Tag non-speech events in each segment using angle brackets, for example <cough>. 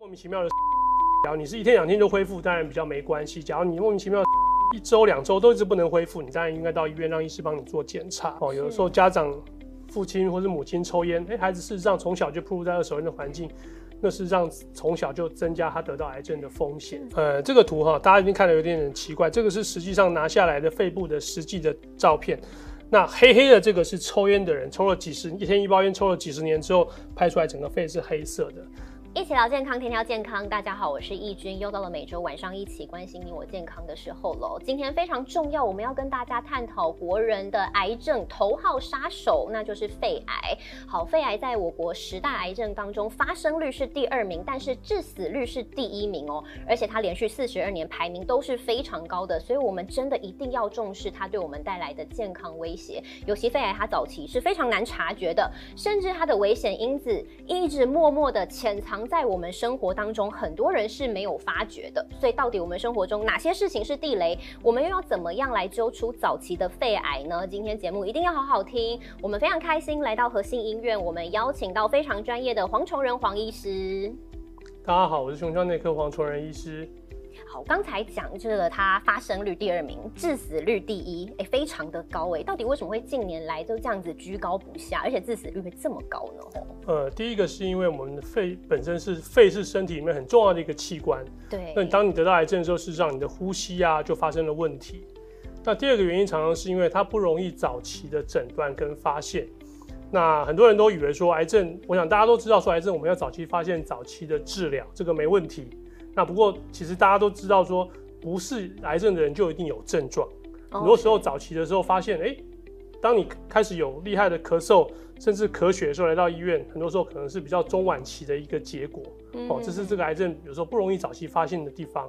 莫名其妙的，假如你是一天两天就恢复，当然比较没关系。假如你莫名其妙一周两周都一直不能恢复，你当然应该到医院让医师帮你做检查。哦，有的时候家长父亲或是母亲抽烟，哎，孩子事实上从小就暴露在二手烟的环境，那事实上从小就增加他得到癌症的风险。呃，这个图哈，大家已经看得有点点奇怪，这个是实际上拿下来的肺部的实际的照片。那黑黑的这个是抽烟的人，抽了几十一天一包烟，抽了几十年之后拍出来整个肺是黑色的。一起聊健康，天天健康。大家好，我是易君，又到了每周晚上一起关心你我健康的时候喽。今天非常重要，我们要跟大家探讨国人的癌症头号杀手，那就是肺癌。好，肺癌在我国十大癌症当中发生率是第二名，但是致死率是第一名哦。而且它连续四十二年排名都是非常高的，所以我们真的一定要重视它对我们带来的健康威胁。尤其肺癌它早期是非常难察觉的，甚至它的危险因子一直默默的潜藏。在我们生活当中，很多人是没有发觉的。所以，到底我们生活中哪些事情是地雷？我们又要怎么样来揪出早期的肺癌呢？今天节目一定要好好听。我们非常开心来到核心医院，我们邀请到非常专业的黄崇仁黄医师。大家好，我是胸腔内科黄崇仁医师。好，刚才讲这个，它发生率第二名，致死率第一，哎，非常的高哎。到底为什么会近年来都这样子居高不下，而且致死率会这么高呢？呃，第一个是因为我们的肺本身是肺是身体里面很重要的一个器官，对。那当你得到癌症的时候，事实上你的呼吸啊就发生了问题。那第二个原因常常是因为它不容易早期的诊断跟发现。那很多人都以为说癌症，我想大家都知道说癌症我们要早期发现、早期的治疗，这个没问题。那不过，其实大家都知道，说不是癌症的人就一定有症状。很多时候早期的时候发现，哎，当你开始有厉害的咳嗽，甚至咳血的时候来到医院，很多时候可能是比较中晚期的一个结果。哦，这是这个癌症有时候不容易早期发现的地方。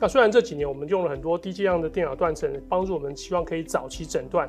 那虽然这几年我们用了很多低剂量的电脑断层，帮助我们希望可以早期诊断。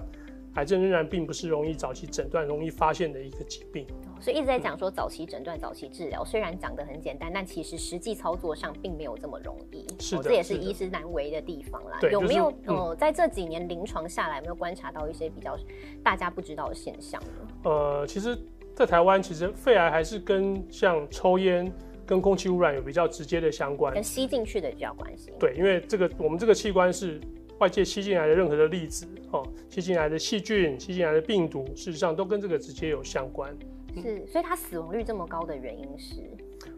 癌症仍然并不是容易早期诊断、容易发现的一个疾病，所以一直在讲说早期诊断、早期治疗，虽然讲得很简单，但其实实际操作上并没有这么容易。是这也是医师难为的地方啦。有没有呃，在这几年临床下来，有没有观察到一些比较大家不知道的现象呢？呃，其实，在台湾，其实肺癌还是跟像抽烟、跟空气污染有比较直接的相关，跟吸进去的比较关系。对，因为这个我们这个器官是。外界吸进来的任何的粒子，哦，吸进来的细菌、吸进来的病毒，事实上都跟这个直接有相关。是，所以它死亡率这么高的原因是，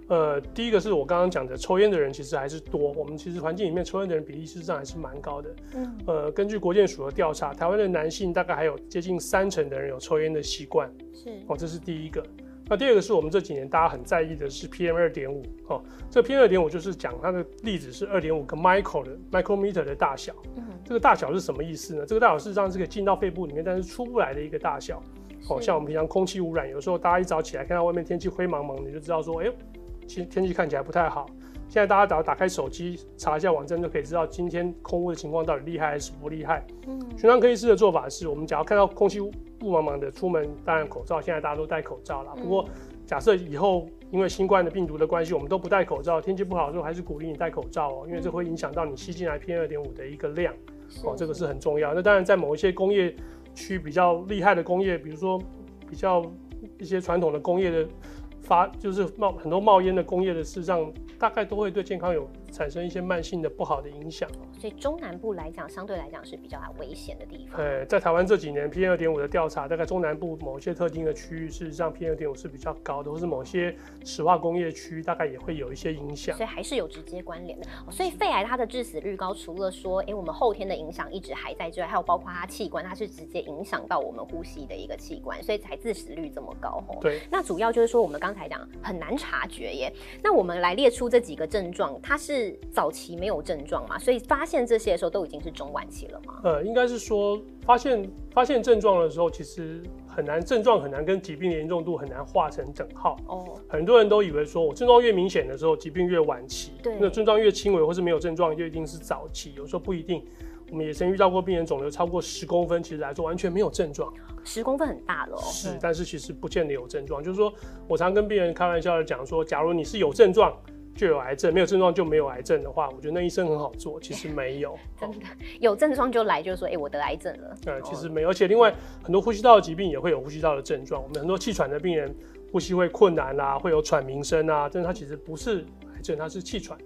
呃，第一个是我刚刚讲的，抽烟的人其实还是多。我们其实环境里面抽烟的人比例事实上还是蛮高的。嗯，呃，根据国健署的调查，台湾的男性大概还有接近三成的人有抽烟的习惯。是，哦，这是第一个。那第二个是我们这几年大家很在意的是 PM 二点五哦，这 PM 二点五就是讲它的粒子是二点五个 micro 的 micrometer 的大小。嗯，这个大小是什么意思呢？这个大小事实上是可以进到肺部里面，但是出不来的一个大小。哦，像我们平常空气污染，有时候大家一早起来看到外面天气灰蒙蒙，你就知道说，哎呦，天天气看起来不太好。现在大家只要打开手机查一下网站，就可以知道今天空污的情况到底厉害还是不厉害。嗯，循常科医师的做法是，我们只要看到空气雾茫茫的出门，当然口罩现在大家都戴口罩了。不过假设以后因为新冠的病毒的关系，我们都不戴口罩，天气不好的时候还是鼓励你戴口罩哦，因为这会影响到你吸进来 PM 二点五的一个量。哦，这个是很重要。那当然在某一些工业区比较厉害的工业，比如说比较一些传统的工业的发，就是冒很多冒烟的工业的，事实上大概都会对健康有。产生一些慢性的不好的影响所以中南部来讲，相对来讲是比较危险的地方。对，在台湾这几年 PM 二点五的调查，大概中南部某些特定的区域，事实上 PM 二点五是比较高的，或是某些石化工业区，大概也会有一些影响。所以还是有直接关联的。所以肺癌它的致死率高，除了说，哎，我们后天的影响一直还在之外，还有包括它器官，它是直接影响到我们呼吸的一个器官，所以才致死率这么高。对。那主要就是说，我们刚才讲很难察觉耶。那我们来列出这几个症状，它是早。期没有症状嘛，所以发现这些的时候都已经是中晚期了吗。呃，应该是说发现发现症状的时候，其实很难症状很难跟疾病的严重度很难画成等号。哦，很多人都以为说我症状越明显的时候，疾病越晚期。对，那症状越轻微或是没有症状，就一定是早期。有时候不一定。我们也曾遇到过病人肿瘤超过十公分，其实来说完全没有症状。十公分很大了。是，但是其实不见得有症状。就是说我常跟病人开玩笑的讲说，假如你是有症状。就有癌症，没有症状就没有癌症的话，我觉得那医生很好做。其实没有，<laughs> 真的有症状就来，就说哎，我得癌症了。对，其实没有，而且另外很多呼吸道的疾病也会有呼吸道的症状。我们很多气喘的病人呼吸会困难啊，会有喘鸣声啊，但是它其实不是癌症，它是气喘。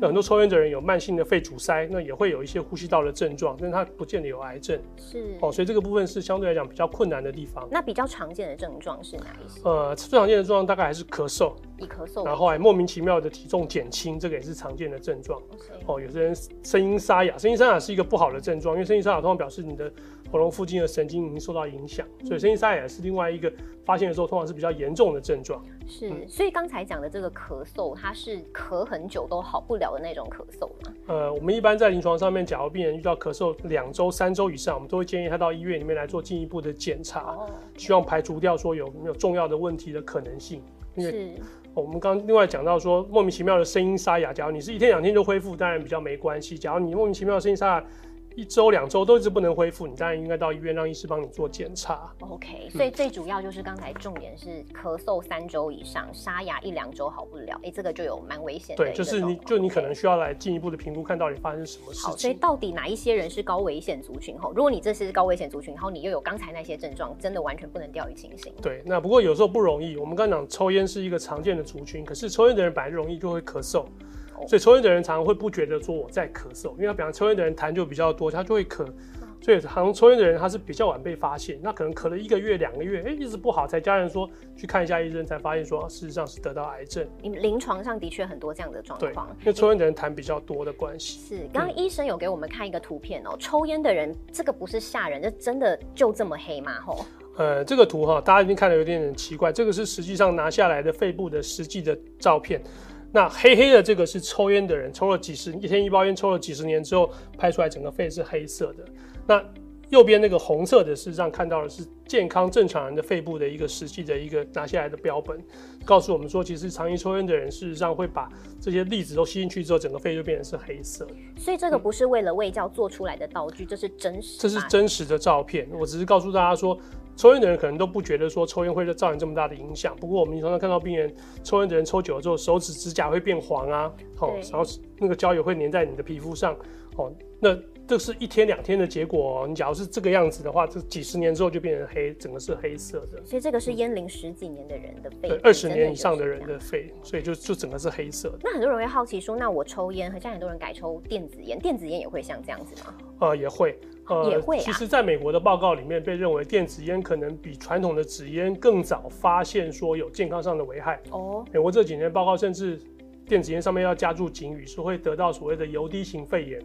那很多抽烟的人有慢性的肺阻塞，那也会有一些呼吸道的症状，但是他不见得有癌症。是哦，所以这个部分是相对来讲比较困难的地方。那比较常见的症状是哪一些？呃，最常见的症状大概还是咳嗽，以咳嗽，然后还莫名其妙的体重减轻，这个也是常见的症状。哦，有些人声音沙哑，声音沙哑是一个不好的症状，因为声音沙哑通常表示你的喉咙附近的神经已经受到影响，所以声音沙哑是另外一个发现的时候通常是比较严重的症状。是，所以刚才讲的这个咳嗽，它是咳很久都好不了的那种咳嗽吗？呃，我们一般在临床上面，假如病人遇到咳嗽两周、三周以上，我们都会建议他到医院里面来做进一步的检查，希望排除掉说有没有重要的问题的可能性。是。我们刚另外讲到说，莫名其妙的声音沙哑，假如你是一天两天就恢复，当然比较没关系。假如你莫名其妙的声音沙哑，一周两周都一直不能恢复，你当然应该到医院让医师帮你做检查。OK，所以最主要就是刚才重点是咳嗽三周以上，沙哑一两周好不了，哎，这个就有蛮危险的。对，就是你就你可能需要来进一步的评估，看到底发生什么事情。好，所以到底哪一些人是高危险族群？吼，如果你这是高危险族群，然后你又有刚才那些症状，真的完全不能掉以轻心。对，那不过有时候不容易。我们刚讲抽烟是一个常见的族群，可是抽烟的人本来就容易就会咳嗽。所以抽烟的人常常会不觉得说我在咳嗽，因为他比方抽烟的人痰就比较多，他就会咳。所以好像抽烟的人他是比较晚被发现，那可能咳了一个月、两个月，哎，一直不好，才家人说去看一下医生，才发现说事实上是得到癌症。你临床上的确很多这样的状况，因为抽烟的人痰比较多的关系。是，刚刚医生有给我们看一个图片哦，抽烟的人这个不是吓人，这真的就这么黑吗？吼。呃，这个图哈，大家已经看得有点点奇怪，这个是实际上拿下来的肺部的实际的照片。那黑黑的这个是抽烟的人，抽了几十一天一包烟，抽了几十年之后拍出来，整个肺是黑色的。那右边那个红色的，事实上看到的是健康正常人的肺部的一个实际的一个拿下来的标本，告诉我们说，其实长期抽烟的人，事实上会把这些粒子都吸进去之后，整个肺就变成是黑色。所以这个不是为了卫教做出来的道具，这是真实。这是真实的照片，我只是告诉大家说。抽烟的人可能都不觉得说抽烟会造成这么大的影响，不过我们常常看到病人抽烟的人抽久了之后，手指指甲会变黄啊，哦，然后那个胶也会粘在你的皮肤上，哦，那。这是一天两天的结果哦。你假如是这个样子的话，这几十年之后就变成黑，整个是黑色的。所以这个是烟龄十几年的人的肺，对，二十年以上的人的肺，所以就就整个是黑色的。那很多人会好奇说，那我抽烟，和像很多人改抽电子烟，电子烟也会像这样子吗？呃，也会，呃，也会。其实，在美国的报告里面，被认为电子烟可能比传统的纸烟更早发现说有健康上的危害。哦，美国这几年报告甚至电子烟上面要加注警语，说会得到所谓的油滴型肺炎。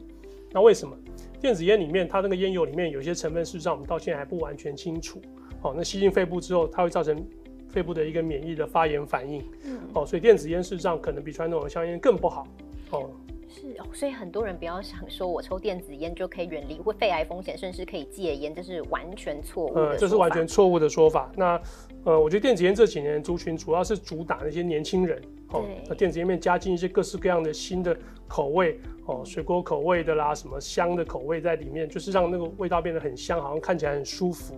那为什么电子烟里面它那个烟油里面有些成分，事实上我们到现在还不完全清楚。哦，那吸进肺部之后，它会造成肺部的一个免疫的发炎反应。嗯，哦，所以电子烟事实上可能比传统的香烟更不好。哦。是哦，所以很多人不要想说我抽电子烟就可以远离会肺癌风险，甚至可以戒烟，这是完全错误的。这是完全错误的说法。那呃，我觉得电子烟这几年族群主要是主打那些年轻人哦，那电子烟面加进一些各式各样的新的口味哦，水果口味的啦，什么香的口味在里面，就是让那个味道变得很香，好像看起来很舒服。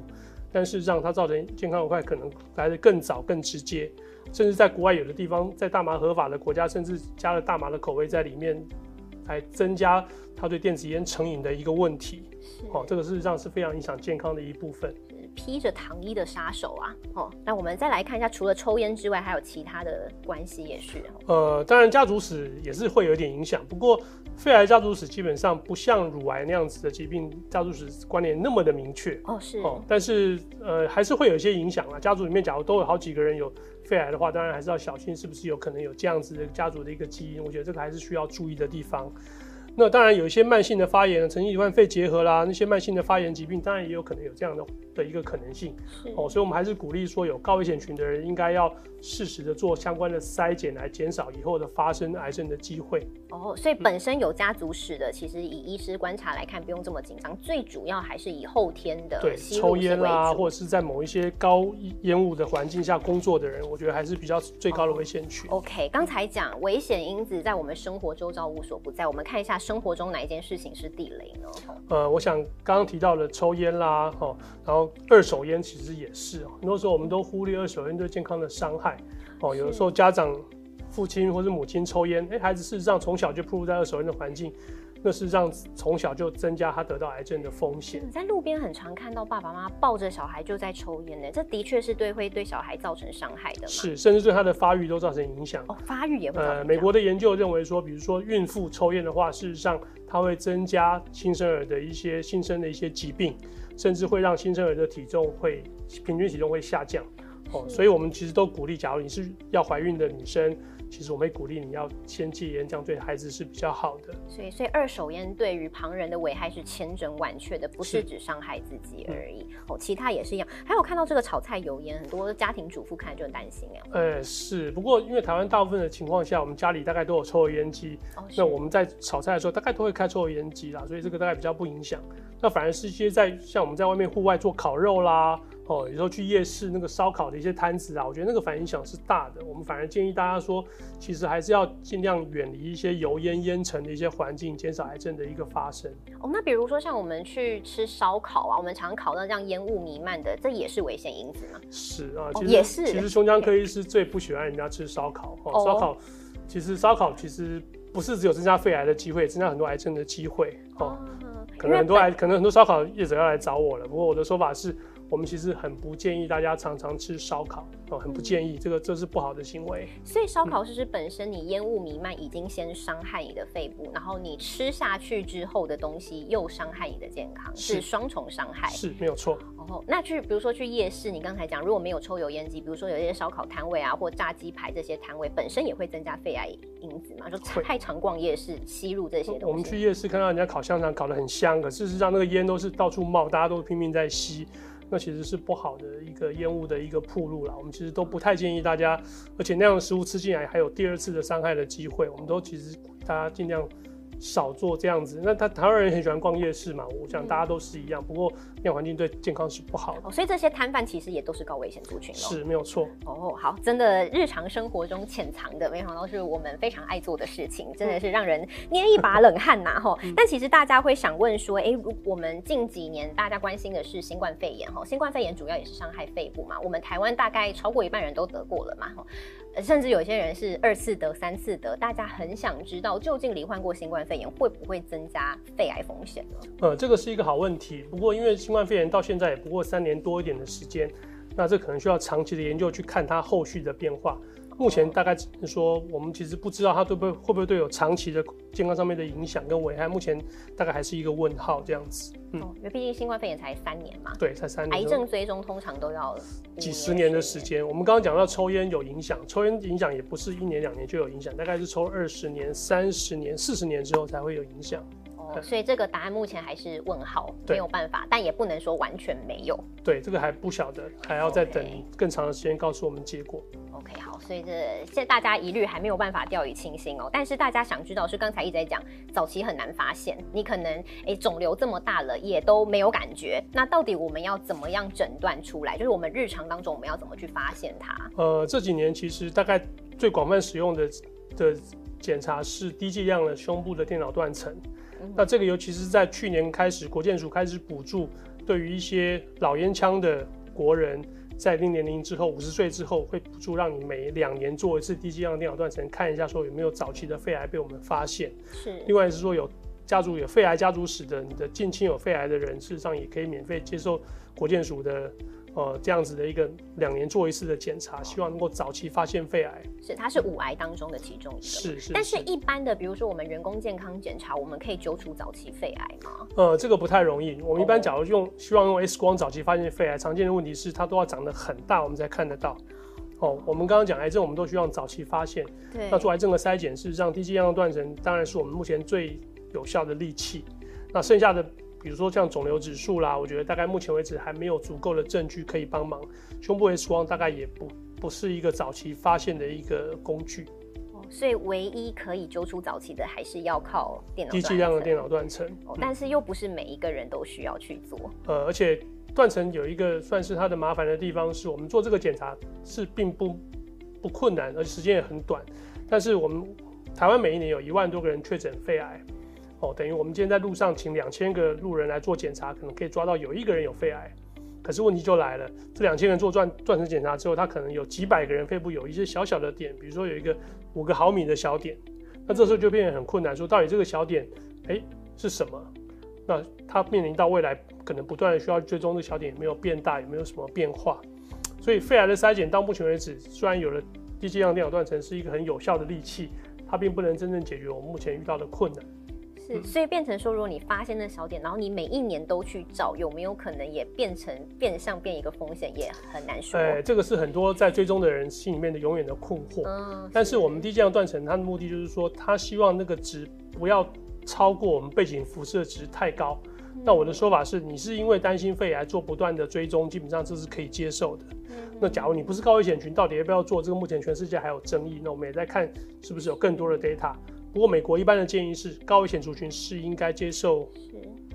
但事实上，它造成健康危害可能来的更早、更直接，甚至在国外有的地方，在大麻合法的国家，甚至加了大麻的口味在里面。来增加他对电子烟成瘾的一个问题，哦，这个事实上是非常影响健康的一部分。披着糖衣的杀手啊，哦，那我们再来看一下，除了抽烟之外，还有其他的关系也是。呃，当然家族史也是会有点影响，不过肺癌家族史基本上不像乳癌那样子的疾病家族史关联那么的明确。哦，是哦，但是呃还是会有一些影响啊。家族里面假如都有好几个人有肺癌的话，当然还是要小心是不是有可能有这样子的家族的一个基因。我觉得这个还是需要注意的地方。那当然有一些慢性的发炎，曾经罹患肺结核啦，那些慢性的发炎疾病，当然也有可能有这样的的一个可能性。哦，所以我们还是鼓励说，有高危险群的人应该要适时的做相关的筛检，来减少以后的发生癌症的机会。哦，所以本身有家族史的，其实以医师观察来看，不用这么紧张。最主要还是以后天的对抽烟啦，或者是在某一些高烟雾的环境下工作的人，我觉得还是比较最高的危险群。OK，刚才讲危险因子在我们生活周遭无所不在，我们看一下。生活中哪一件事情是地雷呢？呃，我想刚刚提到的抽烟啦，哈，然后二手烟其实也是哦。很多时候我们都忽略二手烟对健康的伤害哦。有的时候家长父亲或是母亲抽烟，哎，孩子事实上从小就暴露在二手烟的环境，那是让从小就增加他得到癌症的风险。在路边很常看到爸爸妈妈抱着小孩就在抽烟呢，这的确是对会对小孩造成伤害的。是，甚至对他的发育都造成影响。哦，发育也会。呃，美国的研究认为说，比如说孕妇抽烟的话，事实上它会增加新生儿的一些新生的一些疾病，甚至会让新生儿的体重会平均体重会下降。哦，所以我们其实都鼓励，假如你是要怀孕的女生。其实我们鼓励你要先戒烟，这样对孩子是比较好的。所以，所以二手烟对于旁人的危害是千真万确的，不是只伤害自己而已。哦，其他也是一样。还有看到这个炒菜油烟，很多家庭主妇看就很担心哎。呃，是。不过因为台湾大部分的情况下，我们家里大概都有抽油烟机，那我们在炒菜的时候大概都会开抽油烟机啦，所以这个大概比较不影响。那反而是一些在像我们在外面户外做烤肉啦。哦，有时候去夜市那个烧烤的一些摊子啊，我觉得那个反影响是大的。我们反而建议大家说，其实还是要尽量远离一些油烟烟尘的一些环境，减少癌症的一个发生。哦，那比如说像我们去吃烧烤啊，我们常烤到这样烟雾弥漫的，这也是危险因子吗？是啊，也是。其实胸腔科医师最不喜欢人家吃烧烤。哦，烧烤其实烧烤其实不是只有增加肺癌的机会，增加很多癌症的机会。哦，可能很多癌，可能很多烧烤业者要来找我了。不过我的说法是。我们其实很不建议大家常常吃烧烤哦，很不建议，这个这是不好的行为。所以烧烤是是本身你烟雾弥漫已经先伤害你的肺部，然后你吃下去之后的东西又伤害你的健康，是双重伤害。是没有错。哦，那去比如说去夜市，你刚才讲如果没有抽油烟机，比如说有一些烧烤摊位啊，或炸鸡排这些摊位，本身也会增加肺癌因子嘛？就太常逛夜市吸入这些东西。我们去夜市看到人家烤香肠烤得很香，可事实上那个烟都是到处冒，大家都拼命在吸。那其实是不好的一个烟雾的一个铺路啦，我们其实都不太建议大家，而且那样的食物吃进来还有第二次的伤害的机会，我们都其实大家尽量。少做这样子，那他台湾人很喜欢逛夜市嘛，我想大家都是一样。不过那样环境对健康是不好的，所以这些摊贩其实也都是高危险族群是没有错。哦，好，真的日常生活中潜藏的，没想到是我们非常爱做的事情，真的是让人捏一把冷汗呐哈。<laughs> 但其实大家会想问说，哎，如我们近几年大家关心的是新冠肺炎哈，新冠肺炎主要也是伤害肺部嘛，我们台湾大概超过一半人都得过了嘛哈。甚至有些人是二次得、三次得，大家很想知道，究竟罹患过新冠肺炎肺炎会不会增加肺癌风险呢？呃，这个是一个好问题。不过，因为新冠肺炎到现在也不过三年多一点的时间，那这可能需要长期的研究去看它后续的变化。目前大概只是说，我们其实不知道它会不会会不会对有长期的健康上面的影响跟危害，目前大概还是一个问号这样子。嗯，因为毕竟新冠肺炎才三年嘛。对，才三年。癌症追踪通常都要几十年的时间。我们刚刚讲到抽烟有影响，抽烟影响也不是一年两年就有影响，大概是抽二十年、三十年、四十年之后才会有影响。哦所以这个答案目前还是问号，没有办法，但也不能说完全没有。对，这个还不晓得，还要再等更长的时间告诉我们结果。OK，好，所以这现在大家一律还没有办法掉以轻心哦。但是大家想知道是刚才一直在讲，早期很难发现，你可能哎肿瘤这么大了也都没有感觉，那到底我们要怎么样诊断出来？就是我们日常当中我们要怎么去发现它？呃，这几年其实大概最广泛使用的的检查是低剂量的胸部的电脑断层。那这个尤其是在去年开始，国建署开始补助，对于一些老烟枪的国人，在一定年龄之后，五十岁之后，会补助让你每两年做一次低剂量电脑断层，看一下说有没有早期的肺癌被我们发现。是。另外是说有家族有肺癌家族史的，你的近亲有肺癌的人，事实上也可以免费接受国健署的。呃，这样子的一个两年做一次的检查，希望能够早期发现肺癌。是，它是五癌当中的其中一个。是是。但是，一般的，比如说我们员工健康检查，我们可以揪出早期肺癌吗？呃，这个不太容易。我们一般假如用，希望用 X 光早期发现肺癌，常见的问题是它都要长得很大，我们才看得到。哦，我们刚刚讲癌症，我们都希望早期发现。对。那做癌症的筛检，事实上低剂量断层当然是我们目前最有效的利器。那剩下的。比如说像肿瘤指数啦，我觉得大概目前为止还没有足够的证据可以帮忙。胸部 X 光大概也不不是一个早期发现的一个工具。哦，所以唯一可以揪出早期的，还是要靠电脑低剂量的电脑断层。哦，但是又不是每一个人都需要去做。呃，而且断层有一个算是它的麻烦的地方，是我们做这个检查是并不不困难，而且时间也很短。但是我们台湾每一年有一万多个人确诊肺癌。哦，等于我们今天在路上请两千个路人来做检查，可能可以抓到有一个人有肺癌。可是问题就来了，这两千人做断断层检查之后，他可能有几百个人肺部有一些小小的点，比如说有一个五个毫米的小点。那这时候就变得很困难，说到底这个小点，哎，是什么？那它面临到未来可能不断的需要追踪这个小点有没有变大，有没有什么变化。所以肺癌的筛检到目前为止，虽然有了低剂量电脑断层是一个很有效的利器，它并不能真正解决我们目前遇到的困难。是，所以变成说，如果你发现那小点，然后你每一年都去找，有没有可能也变成变相变一个风险，也很难说。哎，这个是很多在追踪的人心里面的永远的困惑。嗯，但是我们低剂量断层，它的目的就是说，它希望那个值不要超过我们背景辐射值太高。那我的说法是，你是因为担心肺癌做不断的追踪，基本上这是可以接受的。那假如你不是高危险群，到底要不要做？这个目前全世界还有争议。那我们也在看是不是有更多的 data。不过美国一般的建议是，高危险族群是应该接受。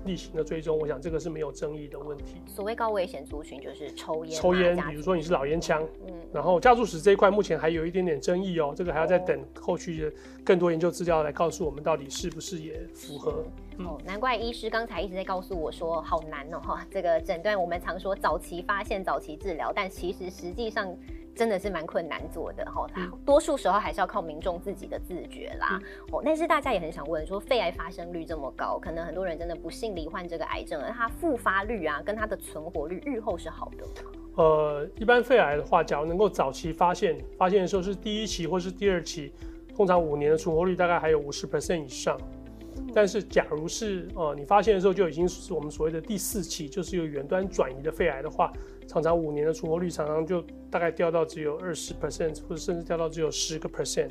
例行的追踪，我想这个是没有争议的问题。所谓高危险族群就是抽烟，抽烟，比如说你是老烟枪，嗯，然后家族史这一块目前还有一点点争议哦，这个还要再等后续的更多研究资料来告诉我们到底是不是也符合。哦，难怪医师刚才一直在告诉我说好难哦哈，这个诊断我们常说早期发现、早期治疗，但其实实际上。真的是蛮困难做的哈，多数时候还是要靠民众自己的自觉啦。哦，但是大家也很想问，说肺癌发生率这么高，可能很多人真的不幸罹患这个癌症，而它复发率啊，跟它的存活率日后是好的吗？呃，一般肺癌的话，假如能够早期发现，发现的时候是第一期或是第二期，通常五年的存活率大概还有五十 percent 以上。但是假如是呃你发现的时候就已经是我们所谓的第四期，就是有远端转移的肺癌的话。常常五年的存活率常常就大概掉到只有二十 percent，或者甚至掉到只有十个 percent。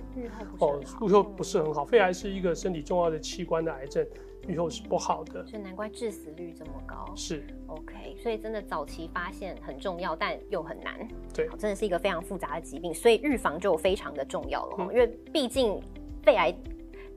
哦，预后不是很好。肺癌是一个身体重要的器官的癌症，预后是不好的。所以难怪致死率这么高。是。OK，所以真的早期发现很重要，但又很难。对，真的是一个非常复杂的疾病，所以预防就非常的重要了。因为毕竟肺癌。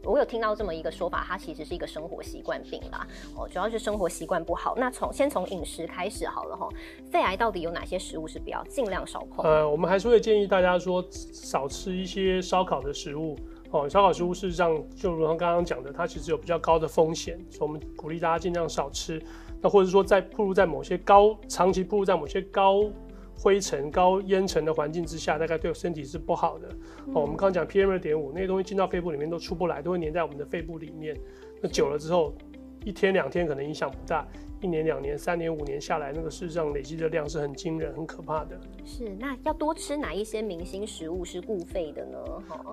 我有听到这么一个说法，它其实是一个生活习惯病啦。哦，主要是生活习惯不好。那从先从饮食开始好了哈。肺癌到底有哪些食物是比较尽量少碰？呃，我们还是会建议大家说少吃一些烧烤的食物。哦，烧烤食物事实上就如同刚刚讲的，它其实有比较高的风险，所以我们鼓励大家尽量少吃。那或者说在暴露在某些高长期暴露在某些高。灰尘、高烟尘的环境之下，大概对身体是不好的。哦，我们刚刚讲 PM 二点五那些东西进到肺部里面都出不来，都会粘在我们的肺部里面。那久了之后，一天两天可能影响不大。一年、两年、三年、五年下来，那个事实上累积的量是很惊人、很可怕的。是，那要多吃哪一些明星食物是固肺的呢？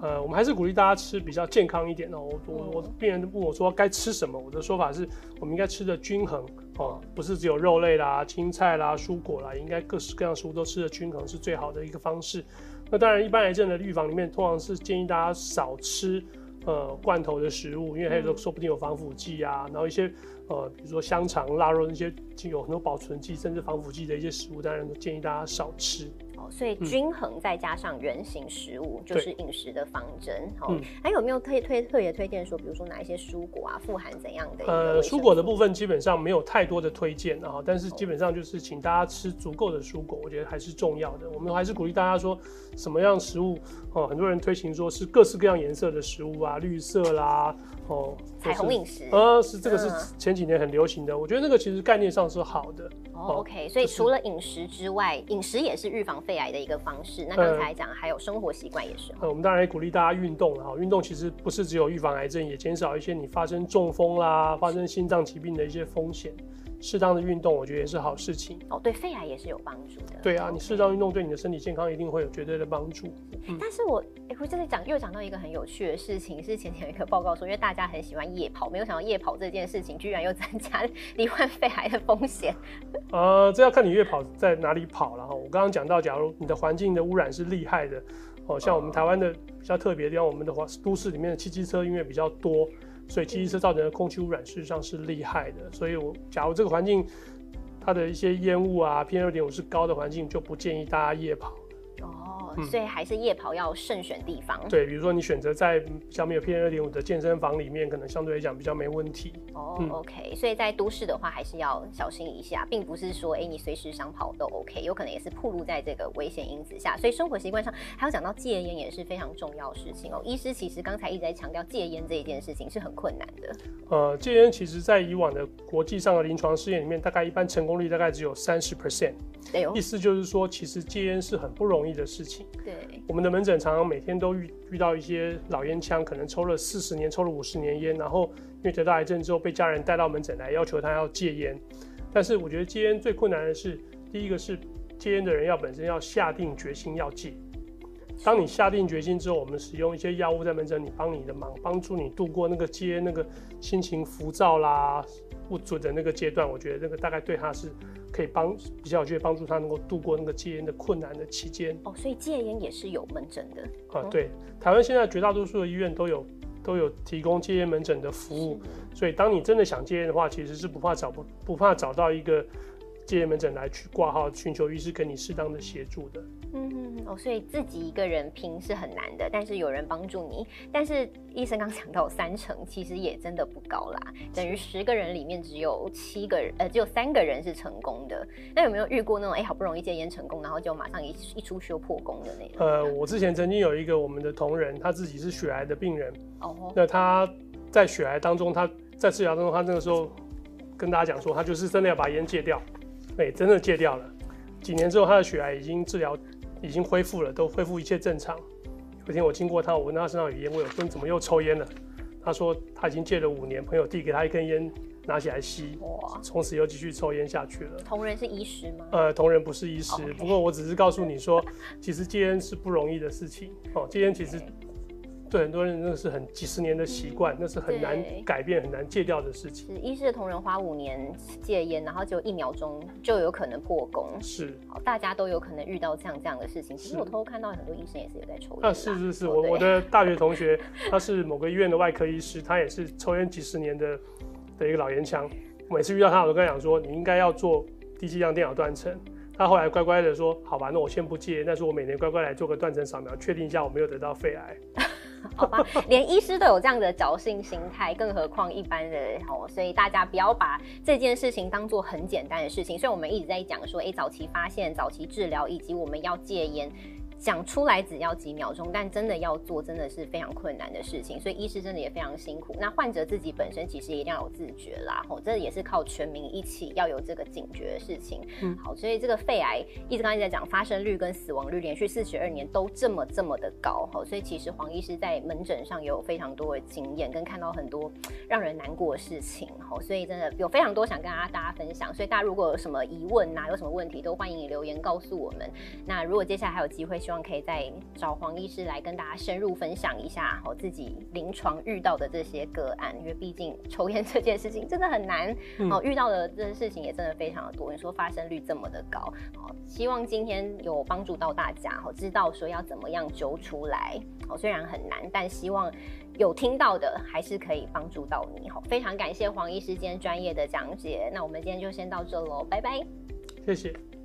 呃，我们还是鼓励大家吃比较健康一点哦。我我我病人问我说该吃什么，我的说法是我们应该吃的均衡哦，不是只有肉类啦、青菜啦、蔬果啦，应该各式各样食物都吃的均衡是最好的一个方式。那当然，一般癌症的预防里面，通常是建议大家少吃呃罐头的食物，因为还有说不定有防腐剂啊，然后一些。呃，比如说香肠、腊肉那些，有很多保存剂甚至防腐剂的一些食物，当然都建议大家少吃。哦，所以均衡再加上原形食物，就是饮食的方针。好，还有没有推推特别推荐说，比如说哪一些蔬果啊，富含怎样的？呃，蔬果的部分基本上没有太多的推荐啊，但是基本上就是请大家吃足够的蔬果，我觉得还是重要的。我们还是鼓励大家说，什么样食物哦，很多人推行说是各式各样颜色的食物啊，绿色啦。哦，彩虹饮食，呃，是这个是前几年很流行的，我觉得那个其实概念上是好的。哦，OK，所以除了饮食之外，饮食也是预防肺癌的一个方式。那刚才讲还有生活习惯也是。呃，我们当然也鼓励大家运动哈，运动其实不是只有预防癌症，也减少一些你发生中风啦、发生心脏疾病的一些风险。适当的运动，我觉得也是好事情哦。对，肺癌也是有帮助的。对啊，你适当运动对你的身体健康一定会有绝对的帮助。但是我哎，我这里讲又讲到一个很有趣的事情，是前天有一个报告说，因为大家很喜欢夜跑，没有想到夜跑这件事情居然又增加罹患肺癌的风险。呃，<laughs> 这要看你夜跑在哪里跑了哈。我刚刚讲到，假如你的环境的污染是厉害的，哦，像我们台湾的比较特别的地方，我们的话都市里面的汽机车因为比较多。所以，汽车造成的空气污染事实上是厉害的。所以，我假如这个环境它的一些烟雾啊，PM 二点五是高的环境，就不建议大家夜跑。所以还是夜跑要慎选地方。对，比如说你选择在比较没有 PM 二点五的健身房里面，可能相对来讲比较没问题。哦，OK。所以在都市的话，还是要小心一下，并不是说哎你随时想跑都 OK，有可能也是暴露在这个危险因子下。所以生活习惯上还有讲到戒烟也是非常重要的事情哦。医师其实刚才一直在强调戒烟这一件事情是很困难的。呃，戒烟其实在以往的国际上的临床试验里面，大概一般成功率大概只有三十 percent。意思就是说，其实戒烟是很不容易的事情。对，我们的门诊常常每天都遇遇到一些老烟枪，可能抽了四十年、抽了五十年烟，然后因为得到癌症之后被家人带到门诊来，要求他要戒烟。但是我觉得戒烟最困难的是，第一个是戒烟的人要本身要下定决心要戒。当你下定决心之后，我们使用一些药物在门诊里帮你的忙，帮助你度过那个戒烟那个心情浮躁啦。不准的那个阶段，我觉得那个大概对他是可以帮比较，我觉得帮助他能够度过那个戒烟的困难的期间。哦，所以戒烟也是有门诊的啊。对，台湾现在绝大多数的医院都有都有提供戒烟门诊的服务，所以当你真的想戒烟的话，其实是不怕找不不怕找到一个戒烟门诊来去挂号，寻求医师给你适当的协助的。嗯哦，所以自己一个人拼是很难的，但是有人帮助你。但是医生刚讲到三成，其实也真的不高啦，等于十个人里面只有七个人，呃，只有三个人是成功的。那有没有遇过那种哎，好不容易戒烟成功，然后就马上一一出去就破功的那种？呃，我之前曾经有一个我们的同仁，他自己是血癌的病人。哦。那他在血癌当中，他在治疗当中，他那个时候跟大家讲说，他就是真的要把烟戒掉，哎，真的戒掉了。几年之后，他的血癌已经治疗。已经恢复了，都恢复一切正常。有一天我经过他，我闻到他身上有烟味，我说你怎么又抽烟了？他说他已经戒了五年，朋友递给他一根烟，拿起来吸，哇，从此又继续抽烟下去了。同仁是医师吗？呃，同仁不是医师，不过我只是告诉你说，其实戒烟是不容易的事情哦，戒烟其实。对很多人，那是很几十年的习惯，那是很难改变、很难戒掉的事情。是医师的同仁花五年戒烟，然后就一秒钟就有可能破功。是，好，大家都有可能遇到像这样的事情。其实我偷偷看到很多医生也是有在抽烟。啊，是是是，我我的大学同学，他是某个医院的外科医师，他也是抽烟几十年的的一个老烟枪。每次遇到他，我都跟他讲说，你应该要做低剂量电脑断层。他后来乖乖的说，好吧，那我先不戒，但是我每年乖乖来做个断层扫描，确定一下我没有得到肺癌。<laughs> <laughs> 好吧，连医师都有这样的侥幸心态，更何况一般人哦。所以大家不要把这件事情当做很简单的事情。所以我们一直在讲说，哎，早期发现、早期治疗，以及我们要戒烟。讲出来只要几秒钟，但真的要做，真的是非常困难的事情。所以医师真的也非常辛苦。那患者自己本身其实一定要有自觉啦，吼，这也是靠全民一起要有这个警觉的事情。嗯，好，所以这个肺癌一直刚才在讲，发生率跟死亡率连续四十二年都这么这么的高，吼，所以其实黄医师在门诊上也有非常多的经验，跟看到很多让人难过的事情，吼，所以真的有非常多想跟大家大家分享。所以大家如果有什么疑问呐，有什么问题，都欢迎你留言告诉我们。那如果接下来还有机会，希望可以再找黄医师来跟大家深入分享一下我自己临床遇到的这些个案，因为毕竟抽烟这件事情真的很难 <laughs> 哦，遇到的这些事情也真的非常的多。你说发生率这么的高，好，希望今天有帮助到大家，好，知道说要怎么样揪出来，好，虽然很难，但希望有听到的还是可以帮助到你，好，非常感谢黄医师今天专业的讲解，那我们今天就先到这喽，拜拜，谢谢。